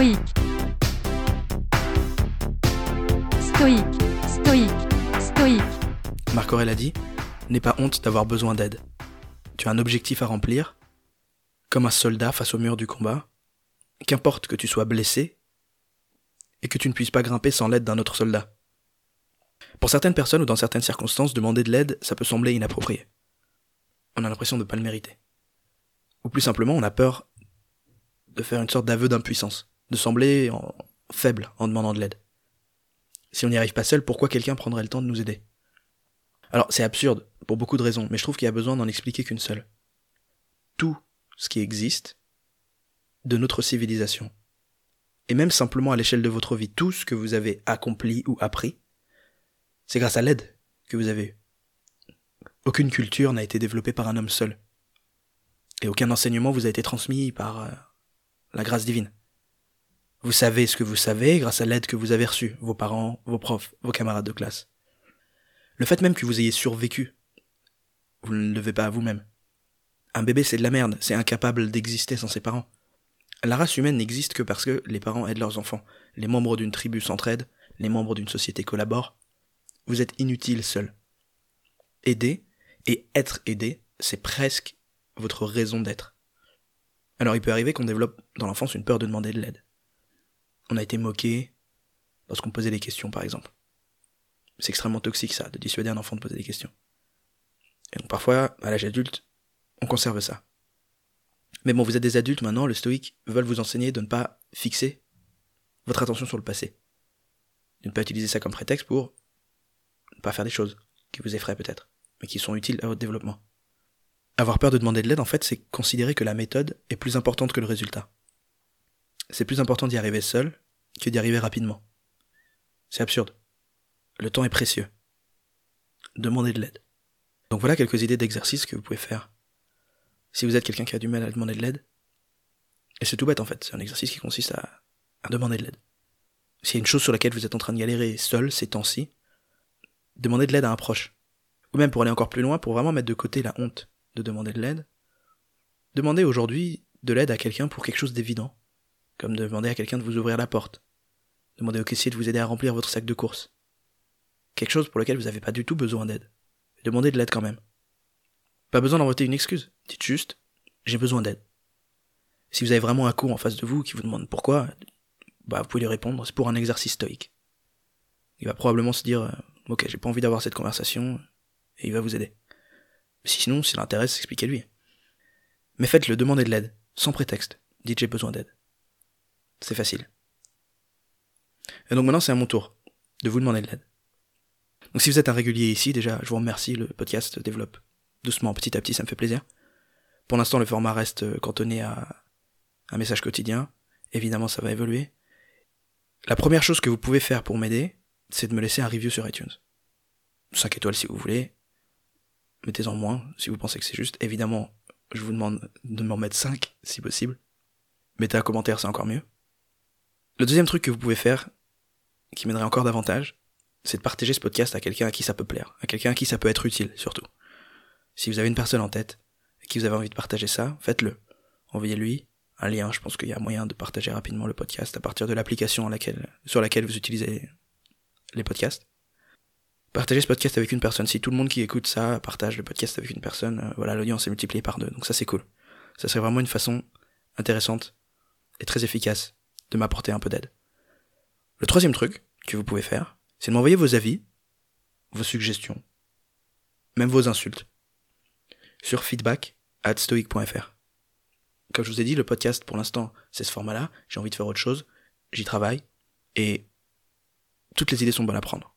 Stoïque. Stoïque. Stoïque. Marc Aurèle a dit N'aie pas honte d'avoir besoin d'aide. Tu as un objectif à remplir, comme un soldat face au mur du combat. Qu'importe que tu sois blessé et que tu ne puisses pas grimper sans l'aide d'un autre soldat. Pour certaines personnes ou dans certaines circonstances, demander de l'aide, ça peut sembler inapproprié. On a l'impression de ne pas le mériter. Ou plus simplement, on a peur de faire une sorte d'aveu d'impuissance, de sembler faible en demandant de l'aide. Si on n'y arrive pas seul, pourquoi quelqu'un prendrait le temps de nous aider? Alors, c'est absurde, pour beaucoup de raisons, mais je trouve qu'il y a besoin d'en expliquer qu'une seule. Tout ce qui existe de notre civilisation, et même simplement à l'échelle de votre vie, tout ce que vous avez accompli ou appris, c'est grâce à l'aide que vous avez eue. Aucune culture n'a été développée par un homme seul. Et aucun enseignement vous a été transmis par euh, la grâce divine. Vous savez ce que vous savez grâce à l'aide que vous avez reçue, vos parents, vos profs, vos camarades de classe. Le fait même que vous ayez survécu, vous ne le devez pas à vous-même. Un bébé c'est de la merde, c'est incapable d'exister sans ses parents. La race humaine n'existe que parce que les parents aident leurs enfants, les membres d'une tribu s'entraident, les membres d'une société collaborent. Vous êtes inutile seul. Aider et être aidé, c'est presque votre raison d'être. Alors il peut arriver qu'on développe dans l'enfance une peur de demander de l'aide. On a été moqué lorsqu'on posait des questions, par exemple. C'est extrêmement toxique ça, de dissuader un enfant de poser des questions. Et donc parfois, à l'âge adulte, on conserve ça. Mais bon, vous êtes des adultes maintenant, le stoïque veulent vous enseigner de ne pas fixer votre attention sur le passé. De ne pas utiliser ça comme prétexte pour ne pas faire des choses qui vous effraient peut-être, mais qui sont utiles à votre développement. Avoir peur de demander de l'aide, en fait, c'est considérer que la méthode est plus importante que le résultat. C'est plus important d'y arriver seul que d'y arriver rapidement. C'est absurde. Le temps est précieux. Demandez de l'aide. Donc voilà quelques idées d'exercices que vous pouvez faire. Si vous êtes quelqu'un qui a du mal à demander de l'aide, et c'est tout bête en fait, c'est un exercice qui consiste à, demander de l'aide. S'il y a une chose sur laquelle vous êtes en train de galérer seul ces temps-ci, demandez de l'aide à un proche. Ou même pour aller encore plus loin, pour vraiment mettre de côté la honte de demander de l'aide, demandez aujourd'hui de l'aide à quelqu'un pour quelque chose d'évident, comme demander à quelqu'un de vous ouvrir la porte, demander au caissier de vous aider à remplir votre sac de courses. Quelque chose pour lequel vous n'avez pas du tout besoin d'aide. Demandez de l'aide quand même. Pas besoin d'inventer une excuse. Dites juste, j'ai besoin d'aide. Si vous avez vraiment un coup en face de vous qui vous demande pourquoi, bah vous pouvez lui répondre, c'est pour un exercice stoïque. Il va probablement se dire, euh, ok, j'ai pas envie d'avoir cette conversation, et il va vous aider. Sinon, s'il l'intéresse, expliquez-lui. Mais faites-le, demandez de l'aide, sans prétexte. Dites j'ai besoin d'aide. C'est facile. Et donc maintenant, c'est à mon tour de vous demander de l'aide. Donc si vous êtes un régulier ici, déjà, je vous remercie, le podcast développe doucement, petit à petit, ça me fait plaisir. Pour l'instant, le format reste euh, cantonné à un message quotidien. Évidemment, ça va évoluer. La première chose que vous pouvez faire pour m'aider, c'est de me laisser un review sur iTunes. 5 étoiles si vous voulez. Mettez-en moins si vous pensez que c'est juste. Évidemment, je vous demande de m'en mettre 5 si possible. Mettez un commentaire, c'est encore mieux. Le deuxième truc que vous pouvez faire, qui m'aiderait encore davantage, c'est de partager ce podcast à quelqu'un à qui ça peut plaire, à quelqu'un à qui ça peut être utile surtout. Si vous avez une personne en tête et qui vous avez envie de partager ça, faites-le. Envoyez-lui un lien, je pense qu'il y a moyen de partager rapidement le podcast à partir de l'application sur laquelle vous utilisez les podcasts. Partagez ce podcast avec une personne. Si tout le monde qui écoute ça partage le podcast avec une personne, euh, voilà, l'audience est multipliée par deux. Donc ça c'est cool. Ça serait vraiment une façon intéressante et très efficace de m'apporter un peu d'aide. Le troisième truc que vous pouvez faire, c'est de m'envoyer vos avis, vos suggestions, même vos insultes, sur feedback at stoic.fr. Comme je vous ai dit, le podcast pour l'instant c'est ce format-là, j'ai envie de faire autre chose, j'y travaille, et toutes les idées sont bonnes à prendre.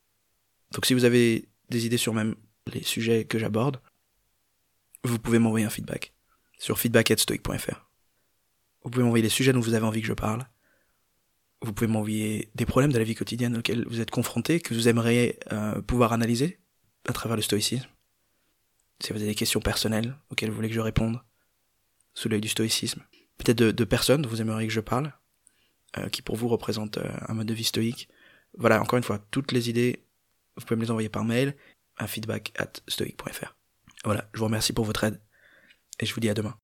Donc si vous avez des idées sur même les sujets que j'aborde, vous pouvez m'envoyer un feedback sur feedback@stoic.fr. Vous pouvez m'envoyer les sujets dont vous avez envie que je parle. Vous pouvez m'envoyer des problèmes de la vie quotidienne auxquels vous êtes confrontés, que vous aimeriez euh, pouvoir analyser à travers le stoïcisme? Si vous avez des questions personnelles auxquelles vous voulez que je réponde, sous l'œil du stoïcisme. Peut-être de, de personnes dont vous aimeriez que je parle, euh, qui pour vous représentent euh, un mode de vie stoïque. Voilà, encore une fois, toutes les idées, vous pouvez me les envoyer par mail à feedback at stoic.fr. Voilà, je vous remercie pour votre aide et je vous dis à demain.